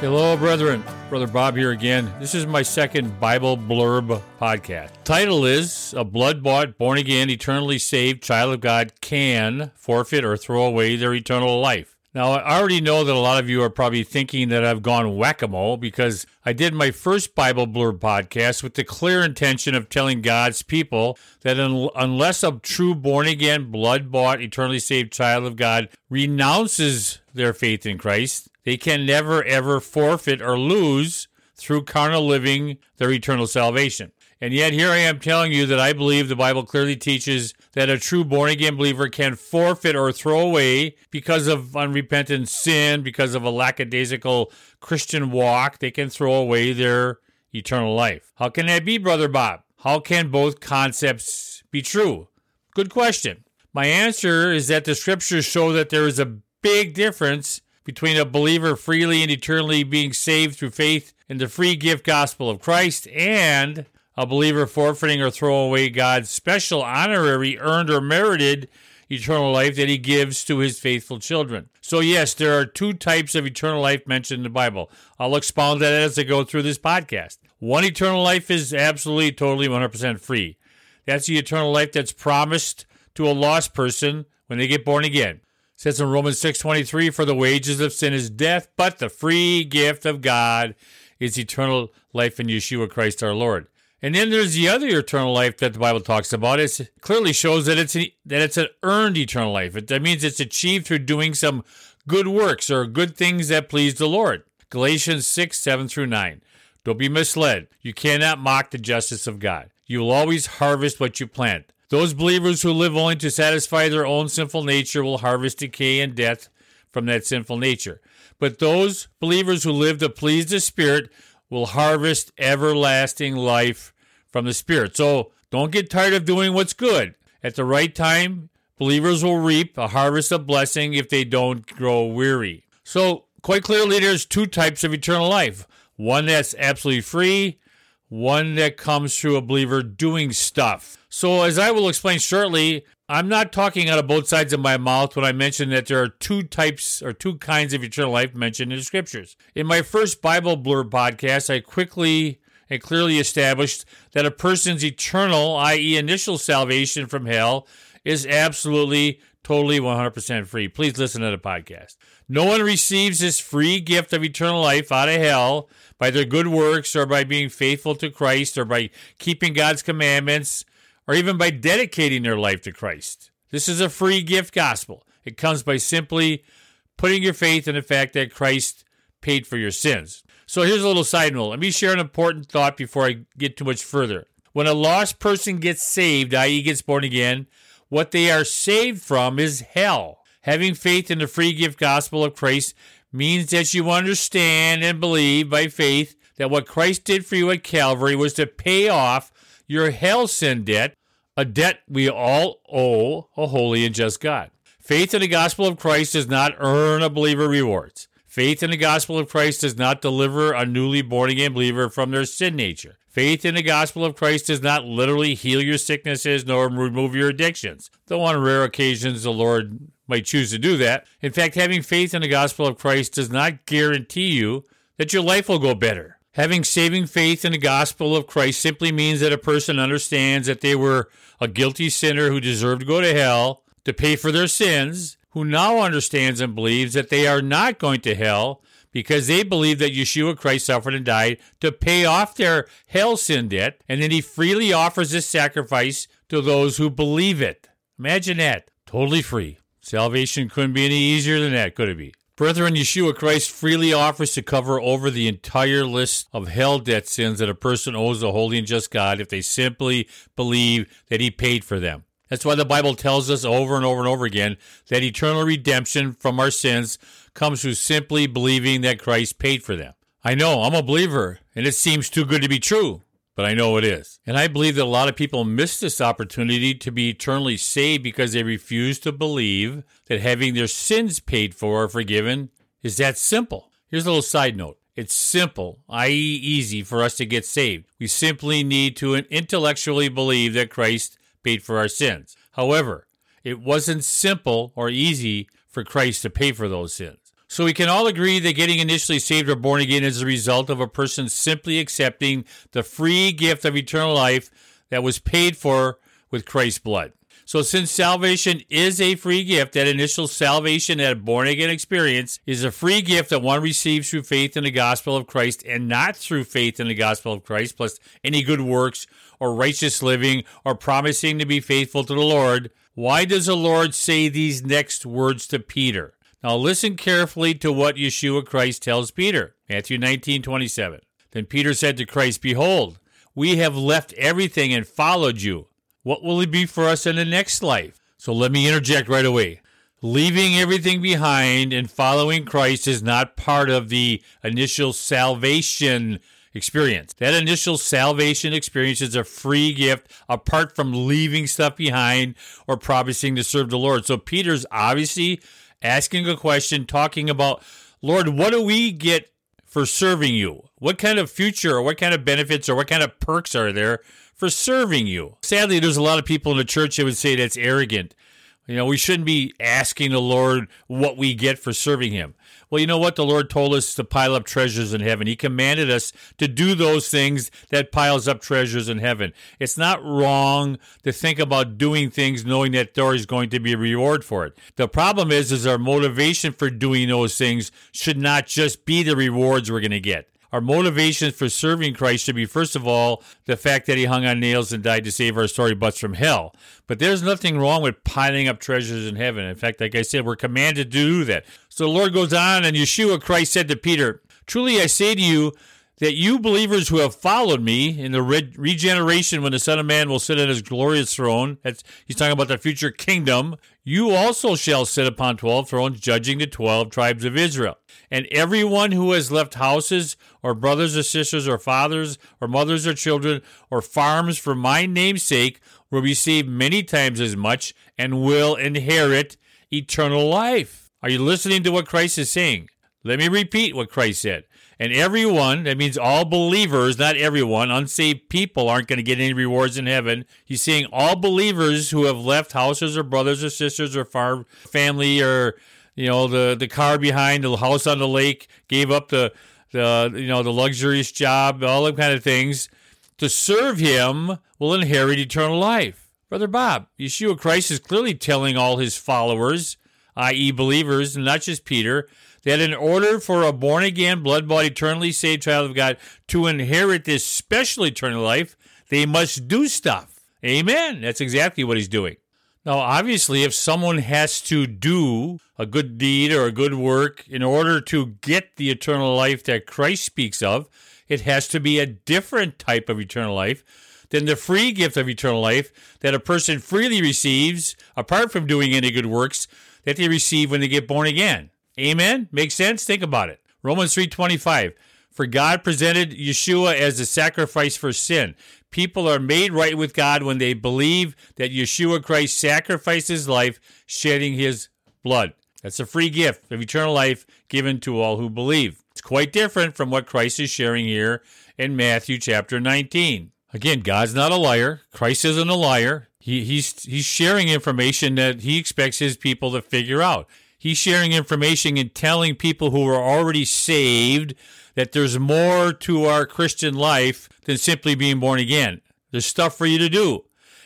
Hello, brethren. Brother Bob here again. This is my second Bible blurb podcast. Title is A Blood Bought, Born Again, Eternally Saved Child of God Can Forfeit or Throw Away Their Eternal Life. Now, I already know that a lot of you are probably thinking that I've gone whack a mole because I did my first Bible blurb podcast with the clear intention of telling God's people that un- unless a true born again, blood bought, eternally saved child of God renounces their faith in Christ, they can never ever forfeit or lose through carnal living their eternal salvation. And yet, here I am telling you that I believe the Bible clearly teaches that a true born again believer can forfeit or throw away because of unrepentant sin, because of a lackadaisical Christian walk. They can throw away their eternal life. How can that be, Brother Bob? How can both concepts be true? Good question. My answer is that the scriptures show that there is a big difference between a believer freely and eternally being saved through faith in the free gift gospel of Christ and a believer forfeiting or throwing away God's special honorary earned or merited eternal life that he gives to his faithful children. So yes, there are two types of eternal life mentioned in the Bible. I'll expound that as I go through this podcast. One eternal life is absolutely totally 100% free. That's the eternal life that's promised to a lost person when they get born again says in Romans 6:23 for the wages of sin is death but the free gift of God is eternal life in Yeshua Christ our Lord. And then there's the other eternal life that the Bible talks about. It clearly shows that it's an, that it's an earned eternal life. It, that means it's achieved through doing some good works or good things that please the Lord. Galatians 6, 7 through 9. Don't be misled. You cannot mock the justice of God. You will always harvest what you plant. Those believers who live only to satisfy their own sinful nature will harvest decay and death from that sinful nature. But those believers who live to please the Spirit will harvest everlasting life from the Spirit. So don't get tired of doing what's good. At the right time, believers will reap a harvest of blessing if they don't grow weary. So, quite clearly, there's two types of eternal life one that's absolutely free, one that comes through a believer doing stuff. So, as I will explain shortly, I'm not talking out of both sides of my mouth when I mention that there are two types or two kinds of eternal life mentioned in the scriptures. In my first Bible Blurb podcast, I quickly and clearly established that a person's eternal, i.e., initial salvation from hell, is absolutely, totally 100% free. Please listen to the podcast. No one receives this free gift of eternal life out of hell by their good works or by being faithful to Christ or by keeping God's commandments or even by dedicating their life to Christ. This is a free gift gospel. It comes by simply putting your faith in the fact that Christ paid for your sins. So here's a little side note. Let me share an important thought before I get too much further. When a lost person gets saved, i.e., gets born again, what they are saved from is hell. Having faith in the free gift gospel of Christ means that you understand and believe by faith that what Christ did for you at Calvary was to pay off your hell sin debt, a debt we all owe a holy and just God. Faith in the gospel of Christ does not earn a believer rewards. Faith in the gospel of Christ does not deliver a newly born again believer from their sin nature. Faith in the gospel of Christ does not literally heal your sicknesses nor remove your addictions, though on rare occasions the Lord might choose to do that. In fact, having faith in the gospel of Christ does not guarantee you that your life will go better. Having saving faith in the gospel of Christ simply means that a person understands that they were a guilty sinner who deserved to go to hell to pay for their sins, who now understands and believes that they are not going to hell because they believe that Yeshua Christ suffered and died to pay off their hell sin debt, and then he freely offers this sacrifice to those who believe it. Imagine that. Totally free. Salvation couldn't be any easier than that, could it be? Brethren, Yeshua Christ freely offers to cover over the entire list of hell debt sins that a person owes a holy and just God if they simply believe that he paid for them. That's why the Bible tells us over and over and over again that eternal redemption from our sins comes through simply believing that Christ paid for them. I know, I'm a believer, and it seems too good to be true but I know it is. And I believe that a lot of people miss this opportunity to be eternally saved because they refuse to believe that having their sins paid for or forgiven is that simple. Here's a little side note. It's simple, i.e., easy for us to get saved. We simply need to intellectually believe that Christ paid for our sins. However, it wasn't simple or easy for Christ to pay for those sins. So we can all agree that getting initially saved or born again is a result of a person simply accepting the free gift of eternal life that was paid for with Christ's blood. So, since salvation is a free gift, that initial salvation, that born again experience, is a free gift that one receives through faith in the gospel of Christ and not through faith in the gospel of Christ, plus any good works or righteous living or promising to be faithful to the Lord. Why does the Lord say these next words to Peter? Now, listen carefully to what Yeshua Christ tells Peter. Matthew 19 27. Then Peter said to Christ, Behold, we have left everything and followed you. What will it be for us in the next life? So let me interject right away. Leaving everything behind and following Christ is not part of the initial salvation experience. That initial salvation experience is a free gift apart from leaving stuff behind or promising to serve the Lord. So Peter's obviously asking a question, talking about, Lord, what do we get for serving you? What kind of future or what kind of benefits or what kind of perks are there for serving you. Sadly, there's a lot of people in the church that would say that's arrogant. You know, we shouldn't be asking the Lord what we get for serving Him. Well, you know what? The Lord told us to pile up treasures in heaven. He commanded us to do those things that piles up treasures in heaven. It's not wrong to think about doing things knowing that there is going to be a reward for it. The problem is, is our motivation for doing those things should not just be the rewards we're going to get. Our motivation for serving Christ should be, first of all, the fact that he hung on nails and died to save our sorry butts from hell. But there's nothing wrong with piling up treasures in heaven. In fact, like I said, we're commanded to do that. So the Lord goes on, and Yeshua Christ said to Peter, Truly I say to you, that you believers who have followed me in the re- regeneration when the Son of Man will sit on his glorious throne, that's, he's talking about the future kingdom, you also shall sit upon 12 thrones, judging the 12 tribes of Israel. And everyone who has left houses, or brothers or sisters, or fathers, or mothers or children, or farms for my name's sake will receive many times as much and will inherit eternal life. Are you listening to what Christ is saying? Let me repeat what Christ said. And everyone, that means all believers, not everyone, unsaved people aren't going to get any rewards in heaven. He's saying all believers who have left houses or brothers or sisters or farm family or you know the the car behind the house on the lake gave up the the you know the luxurious job all that kind of things. To serve him will inherit eternal life. Brother bob yeshua christ is clearly telling all his followers i.e believers and not just peter that in order for a born again blood bought eternally saved child of god to inherit this special eternal life they must do stuff. Amen. That's exactly what he's doing. Now, obviously, if someone has to do a good deed or a good work in order to get the eternal life that Christ speaks of, it has to be a different type of eternal life than the free gift of eternal life that a person freely receives apart from doing any good works that they receive when they get born again. Amen? Makes sense? Think about it. Romans 3:25 for God presented Yeshua as a sacrifice for sin. People are made right with God when they believe that Yeshua Christ sacrificed his life, shedding his blood. That's a free gift of eternal life given to all who believe. It's quite different from what Christ is sharing here in Matthew chapter 19. Again, God's not a liar. Christ isn't a liar. He, he's, he's sharing information that he expects his people to figure out. He's sharing information and telling people who are already saved that there's more to our Christian life than simply being born again. There's stuff for you to do.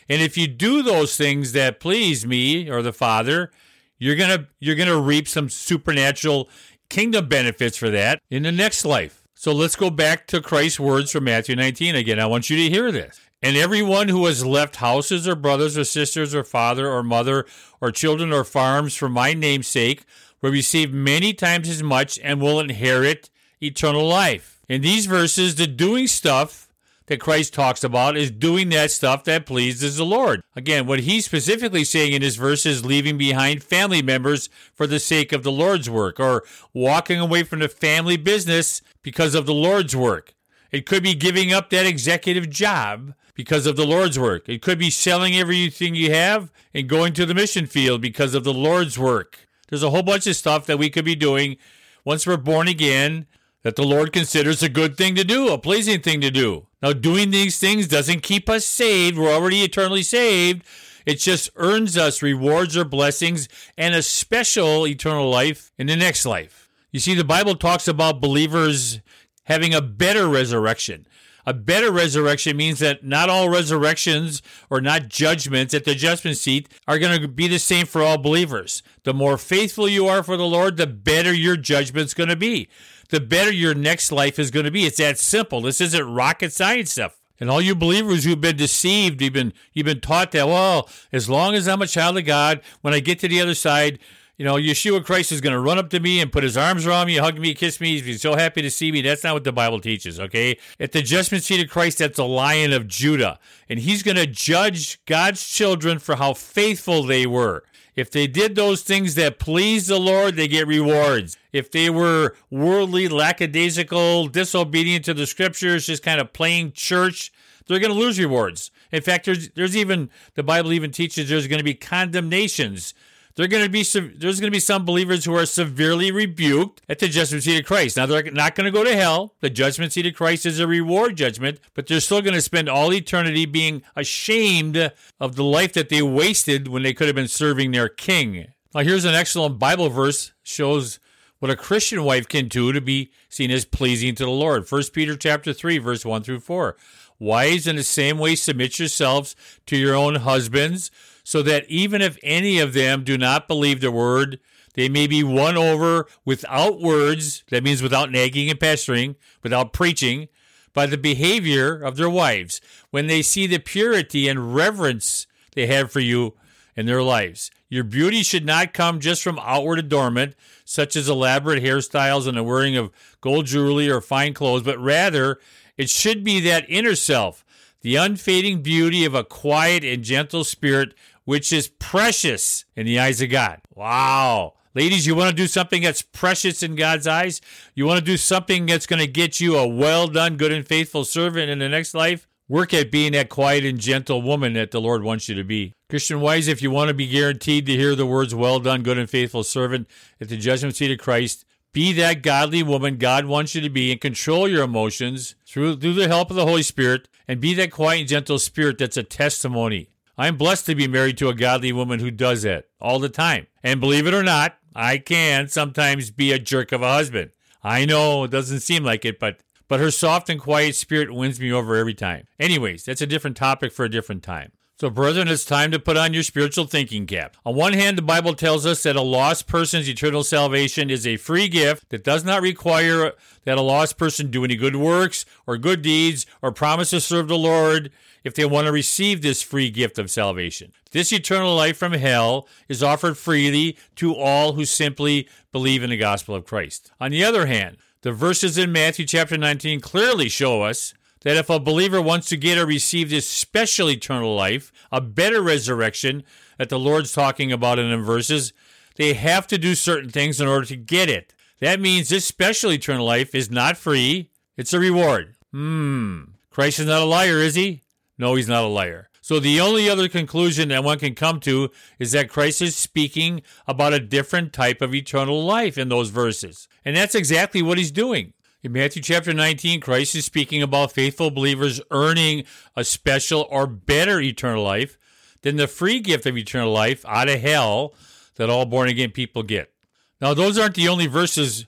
And if you do those things that please me or the Father, you're going to you're going to reap some supernatural kingdom benefits for that in the next life. So let's go back to Christ's words from Matthew 19 again. I want you to hear this. And everyone who has left houses or brothers or sisters or father or mother or children or farms for my name's sake will receive many times as much and will inherit eternal life. In these verses, the doing stuff that Christ talks about is doing that stuff that pleases the Lord. Again, what he's specifically saying in his verse is leaving behind family members for the sake of the Lord's work or walking away from the family business because of the Lord's work. It could be giving up that executive job because of the Lord's work. It could be selling everything you have and going to the mission field because of the Lord's work. There's a whole bunch of stuff that we could be doing once we're born again that the Lord considers a good thing to do, a pleasing thing to do. Now, doing these things doesn't keep us saved. We're already eternally saved. It just earns us rewards or blessings and a special eternal life in the next life. You see, the Bible talks about believers having a better resurrection. A better resurrection means that not all resurrections or not judgments at the judgment seat are going to be the same for all believers. The more faithful you are for the Lord, the better your judgment's going to be. The better your next life is going to be. It's that simple. This isn't rocket science stuff. And all you believers who've been deceived, you've been you've been taught that, well, as long as I'm a child of God, when I get to the other side, you know, Yeshua Christ is going to run up to me and put his arms around me, hug me, kiss me. He's so happy to see me. That's not what the Bible teaches, okay? At the judgment seat of Christ, that's the lion of Judah. And he's going to judge God's children for how faithful they were. If they did those things that pleased the Lord, they get rewards. If they were worldly, lackadaisical, disobedient to the scriptures, just kind of playing church, they're going to lose rewards. In fact, there's, there's even, the Bible even teaches there's going to be condemnations they're going to be there's going to be some believers who are severely rebuked at the judgment seat of Christ. Now they're not going to go to hell. The judgment seat of Christ is a reward judgment, but they're still going to spend all eternity being ashamed of the life that they wasted when they could have been serving their king. Now here's an excellent Bible verse shows what a Christian wife can do to be seen as pleasing to the Lord. 1 Peter chapter 3 verse 1 through 4. Wives in the same way submit yourselves to your own husbands so that even if any of them do not believe the word, they may be won over without words, that means without nagging and pestering, without preaching, by the behavior of their wives, when they see the purity and reverence they have for you in their lives. Your beauty should not come just from outward adornment, such as elaborate hairstyles and the wearing of gold jewelry or fine clothes, but rather it should be that inner self, the unfading beauty of a quiet and gentle spirit which is precious in the eyes of God. Wow. Ladies, you want to do something that's precious in God's eyes? You want to do something that's going to get you a well done, good, and faithful servant in the next life? Work at being that quiet and gentle woman that the Lord wants you to be. Christian wives, if you want to be guaranteed to hear the words, well done, good and faithful servant, at the judgment seat of Christ, be that godly woman God wants you to be and control your emotions through, through the help of the Holy Spirit and be that quiet and gentle spirit that's a testimony I'm blessed to be married to a godly woman who does that all the time. And believe it or not, I can sometimes be a jerk of a husband. I know it doesn't seem like it, but but her soft and quiet spirit wins me over every time. Anyways, that's a different topic for a different time. So, brethren, it's time to put on your spiritual thinking cap. On one hand, the Bible tells us that a lost person's eternal salvation is a free gift that does not require that a lost person do any good works or good deeds or promise to serve the Lord if they want to receive this free gift of salvation. This eternal life from hell is offered freely to all who simply believe in the gospel of Christ. On the other hand, the verses in Matthew chapter 19 clearly show us that if a believer wants to get or receive this special eternal life, a better resurrection that the Lord's talking about in the verses, they have to do certain things in order to get it. That means this special eternal life is not free, it's a reward. Hmm. Christ is not a liar, is he? No, he's not a liar. So the only other conclusion that one can come to is that Christ is speaking about a different type of eternal life in those verses. And that's exactly what he's doing. In Matthew chapter 19, Christ is speaking about faithful believers earning a special or better eternal life than the free gift of eternal life out of hell that all born again people get. Now, those aren't the only verses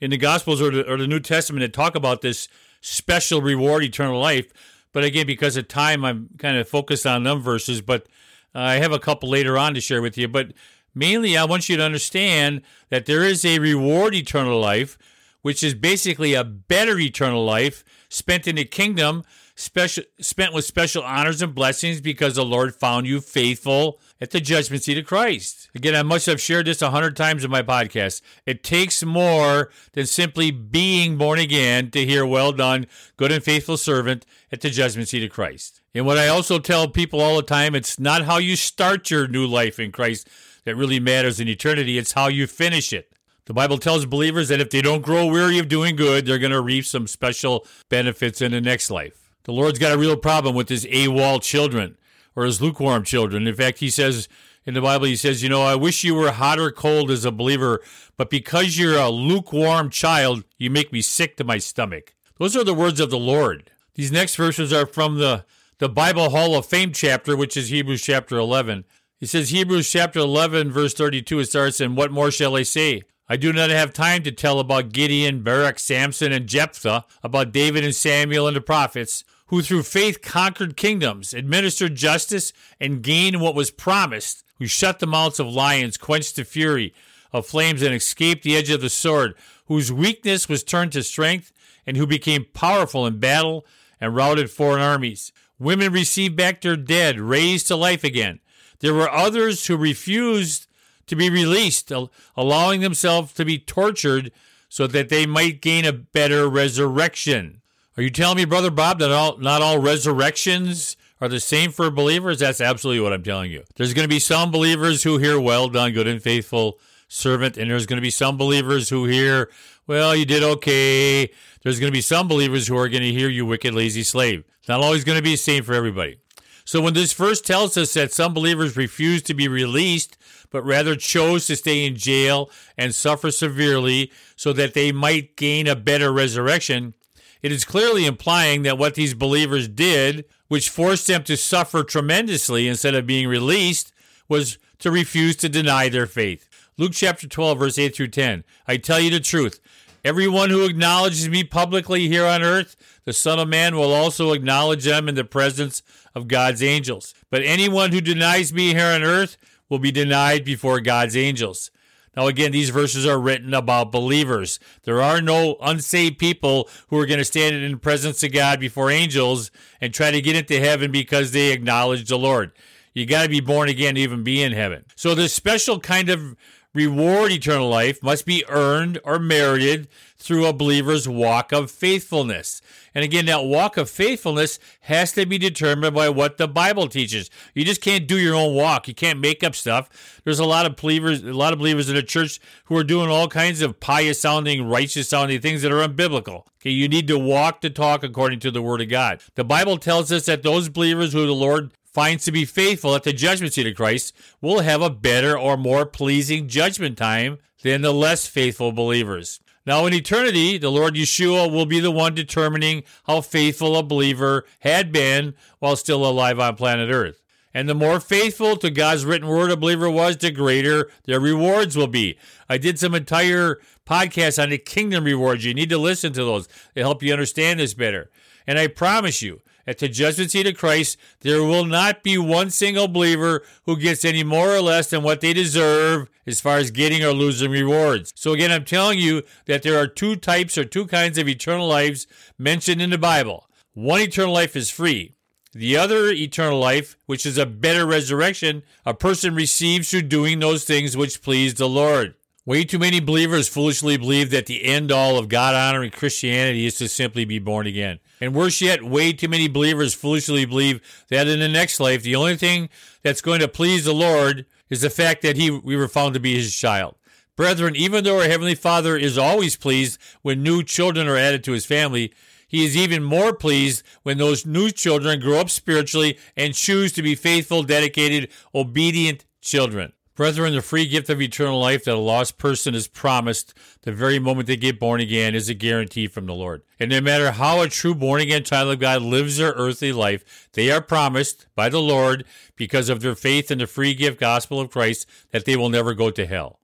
in the Gospels or the, or the New Testament that talk about this special reward, eternal life. But again, because of time, I'm kind of focused on them verses, but I have a couple later on to share with you. But mainly, I want you to understand that there is a reward eternal life, which is basically a better eternal life spent in the kingdom, special, spent with special honors and blessings because the Lord found you faithful at the judgment seat of Christ. Again, I must have shared this a hundred times in my podcast. It takes more than simply being born again to hear, well done, good and faithful servant at the judgment seat of Christ. And what I also tell people all the time, it's not how you start your new life in Christ that really matters in eternity, it's how you finish it. The Bible tells believers that if they don't grow weary of doing good, they're going to reap some special benefits in the next life. The Lord's got a real problem with his AWOL children or his lukewarm children. In fact, he says in the Bible, he says, You know, I wish you were hot or cold as a believer, but because you're a lukewarm child, you make me sick to my stomach. Those are the words of the Lord. These next verses are from the, the Bible Hall of Fame chapter, which is Hebrews chapter 11. He says, Hebrews chapter 11, verse 32, it starts, And what more shall I say? I do not have time to tell about Gideon, Barak, Samson, and Jephthah, about David and Samuel and the prophets, who through faith conquered kingdoms, administered justice, and gained what was promised, who shut the mouths of lions, quenched the fury of flames, and escaped the edge of the sword, whose weakness was turned to strength, and who became powerful in battle and routed foreign armies. Women received back their dead, raised to life again. There were others who refused to be released, allowing themselves to be tortured so that they might gain a better resurrection. Are you telling me, Brother Bob, that all, not all resurrections are the same for believers? That's absolutely what I'm telling you. There's going to be some believers who hear, well done, good and faithful servant, and there's going to be some believers who hear, well, you did okay. There's going to be some believers who are going to hear, you wicked, lazy slave. It's not always going to be the same for everybody. So when this verse tells us that some believers refused to be released, but rather chose to stay in jail and suffer severely so that they might gain a better resurrection, it is clearly implying that what these believers did, which forced them to suffer tremendously instead of being released, was to refuse to deny their faith. Luke chapter 12, verse 8 through 10. I tell you the truth. Everyone who acknowledges me publicly here on earth, the Son of Man will also acknowledge them in the presence of God's angels. But anyone who denies me here on earth will be denied before God's angels. Now, again, these verses are written about believers. There are no unsaved people who are going to stand in the presence of God before angels and try to get into heaven because they acknowledge the Lord. You got to be born again to even be in heaven. So, this special kind of reward, eternal life, must be earned or merited through a believer's walk of faithfulness. And again, that walk of faithfulness has to be determined by what the Bible teaches. You just can't do your own walk. You can't make up stuff. There's a lot of believers, a lot of believers in the church who are doing all kinds of pious sounding, righteous sounding things that are unbiblical. Okay, you need to walk the talk according to the Word of God. The Bible tells us that those believers who the Lord finds to be faithful at the judgment seat of Christ will have a better or more pleasing judgment time than the less faithful believers. Now, in eternity, the Lord Yeshua will be the one determining how faithful a believer had been while still alive on planet Earth. And the more faithful to God's written word a believer was, the greater their rewards will be. I did some entire podcasts on the kingdom rewards. You need to listen to those. They help you understand this better. And I promise you, at the judgment seat of Christ, there will not be one single believer who gets any more or less than what they deserve as far as getting or losing rewards. So, again, I'm telling you that there are two types or two kinds of eternal lives mentioned in the Bible. One eternal life is free. The other eternal life, which is a better resurrection, a person receives through doing those things which please the Lord. Way too many believers foolishly believe that the end all of God honoring Christianity is to simply be born again. And worse yet, way too many believers foolishly believe that in the next life, the only thing that's going to please the Lord is the fact that he, we were found to be his child. Brethren, even though our Heavenly Father is always pleased when new children are added to his family, he is even more pleased when those new children grow up spiritually and choose to be faithful, dedicated, obedient children. Brethren, the free gift of eternal life that a lost person is promised the very moment they get born again is a guarantee from the Lord. And no matter how a true born again child of God lives their earthly life, they are promised by the Lord, because of their faith in the free gift gospel of Christ, that they will never go to hell.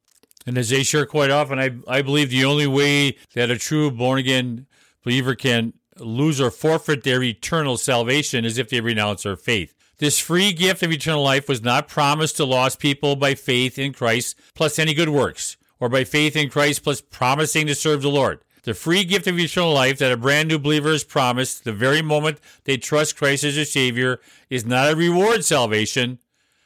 And as they share quite often, I, I believe the only way that a true born again believer can lose or forfeit their eternal salvation is if they renounce their faith. This free gift of eternal life was not promised to lost people by faith in Christ plus any good works, or by faith in Christ plus promising to serve the Lord. The free gift of eternal life that a brand new believer is promised the very moment they trust Christ as their Savior is not a reward salvation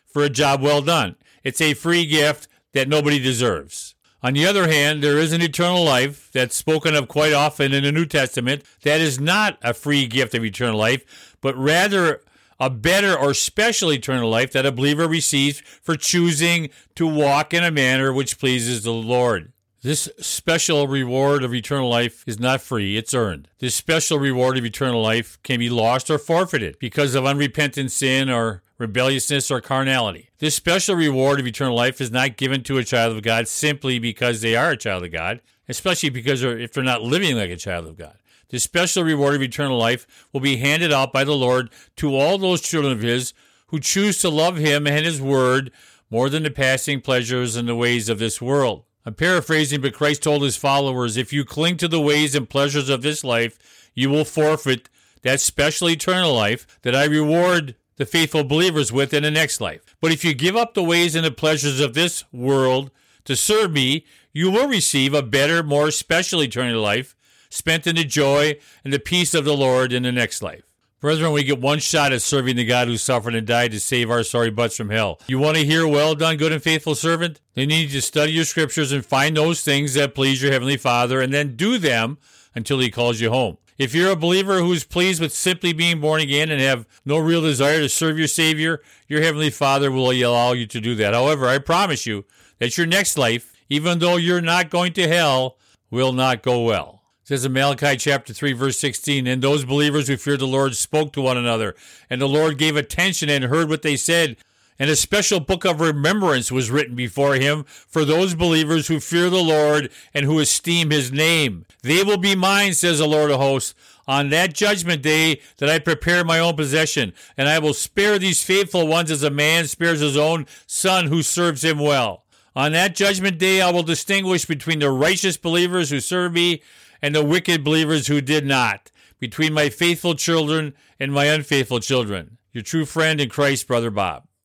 for a job well done. It's a free gift that nobody deserves. On the other hand, there is an eternal life that's spoken of quite often in the New Testament that is not a free gift of eternal life, but rather a better or special eternal life that a believer receives for choosing to walk in a manner which pleases the Lord. This special reward of eternal life is not free, it's earned. This special reward of eternal life can be lost or forfeited because of unrepentant sin or rebelliousness or carnality. This special reward of eternal life is not given to a child of God simply because they are a child of God, especially because if they're not living like a child of God. The special reward of eternal life will be handed out by the Lord to all those children of His who choose to love Him and His Word more than the passing pleasures and the ways of this world. I'm paraphrasing, but Christ told his followers if you cling to the ways and pleasures of this life, you will forfeit that special eternal life that I reward the faithful believers with in the next life. But if you give up the ways and the pleasures of this world to serve me, you will receive a better, more special eternal life spent in the joy and the peace of the Lord in the next life. Brethren, we get one shot at serving the God who suffered and died to save our sorry butts from hell. You want to hear, well done, good and faithful servant? Then you need to study your scriptures and find those things that please your Heavenly Father and then do them until He calls you home. If you're a believer who's pleased with simply being born again and have no real desire to serve your Savior, your Heavenly Father will allow you to do that. However, I promise you that your next life, even though you're not going to hell, will not go well. Says in Malachi chapter 3, verse 16, And those believers who feared the Lord spoke to one another, and the Lord gave attention and heard what they said. And a special book of remembrance was written before him for those believers who fear the Lord and who esteem his name. They will be mine, says the Lord of hosts, on that judgment day that I prepare my own possession, and I will spare these faithful ones as a man spares his own son who serves him well. On that judgment day, I will distinguish between the righteous believers who serve me and the wicked believers who did not, between my faithful children and my unfaithful children. Your true friend in Christ, Brother Bob.